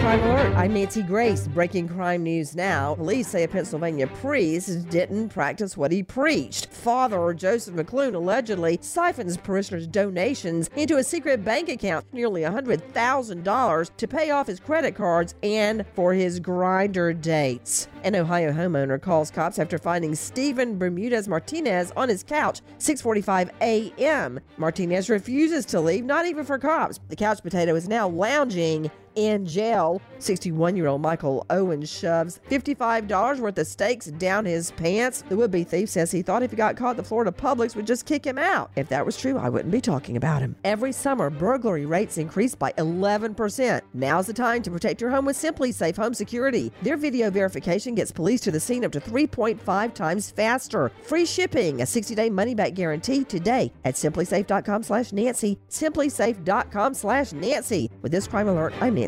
Crime Alert, I'm Nancy Grace. Breaking crime news now. Police say a Pennsylvania priest didn't practice what he preached. Father Joseph McLoone allegedly siphons parishioners' donations into a secret bank account, nearly $100,000, to pay off his credit cards and for his Grindr dates. An Ohio homeowner calls cops after finding Stephen Bermudez Martinez on his couch, 6:45 a.m. Martinez refuses to leave, not even for cops. The couch potato is now lounging in jail. 61 year old Michael Owen shoves $55 worth of steaks down his pants. The would be thief says he thought if he got caught, the Florida Publix would just kick him out. If that was true, I wouldn't be talking about him. Every summer, burglary rates increase by 11%. Now's the time to protect your home with SimpliSafe Home Security. Their video verification gets police to the scene up to 3.5 times faster. Free shipping, a 60 day money back guarantee today at simplisafe.com slash Nancy. Simplisafe.com slash Nancy. With this crime alert, I'm Nancy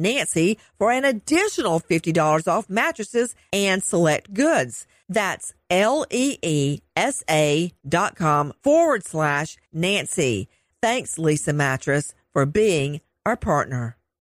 Nancy for an additional $50 off mattresses and select goods. That's L E E S A dot com forward slash Nancy. Thanks, Leesa Mattress, for being our partner.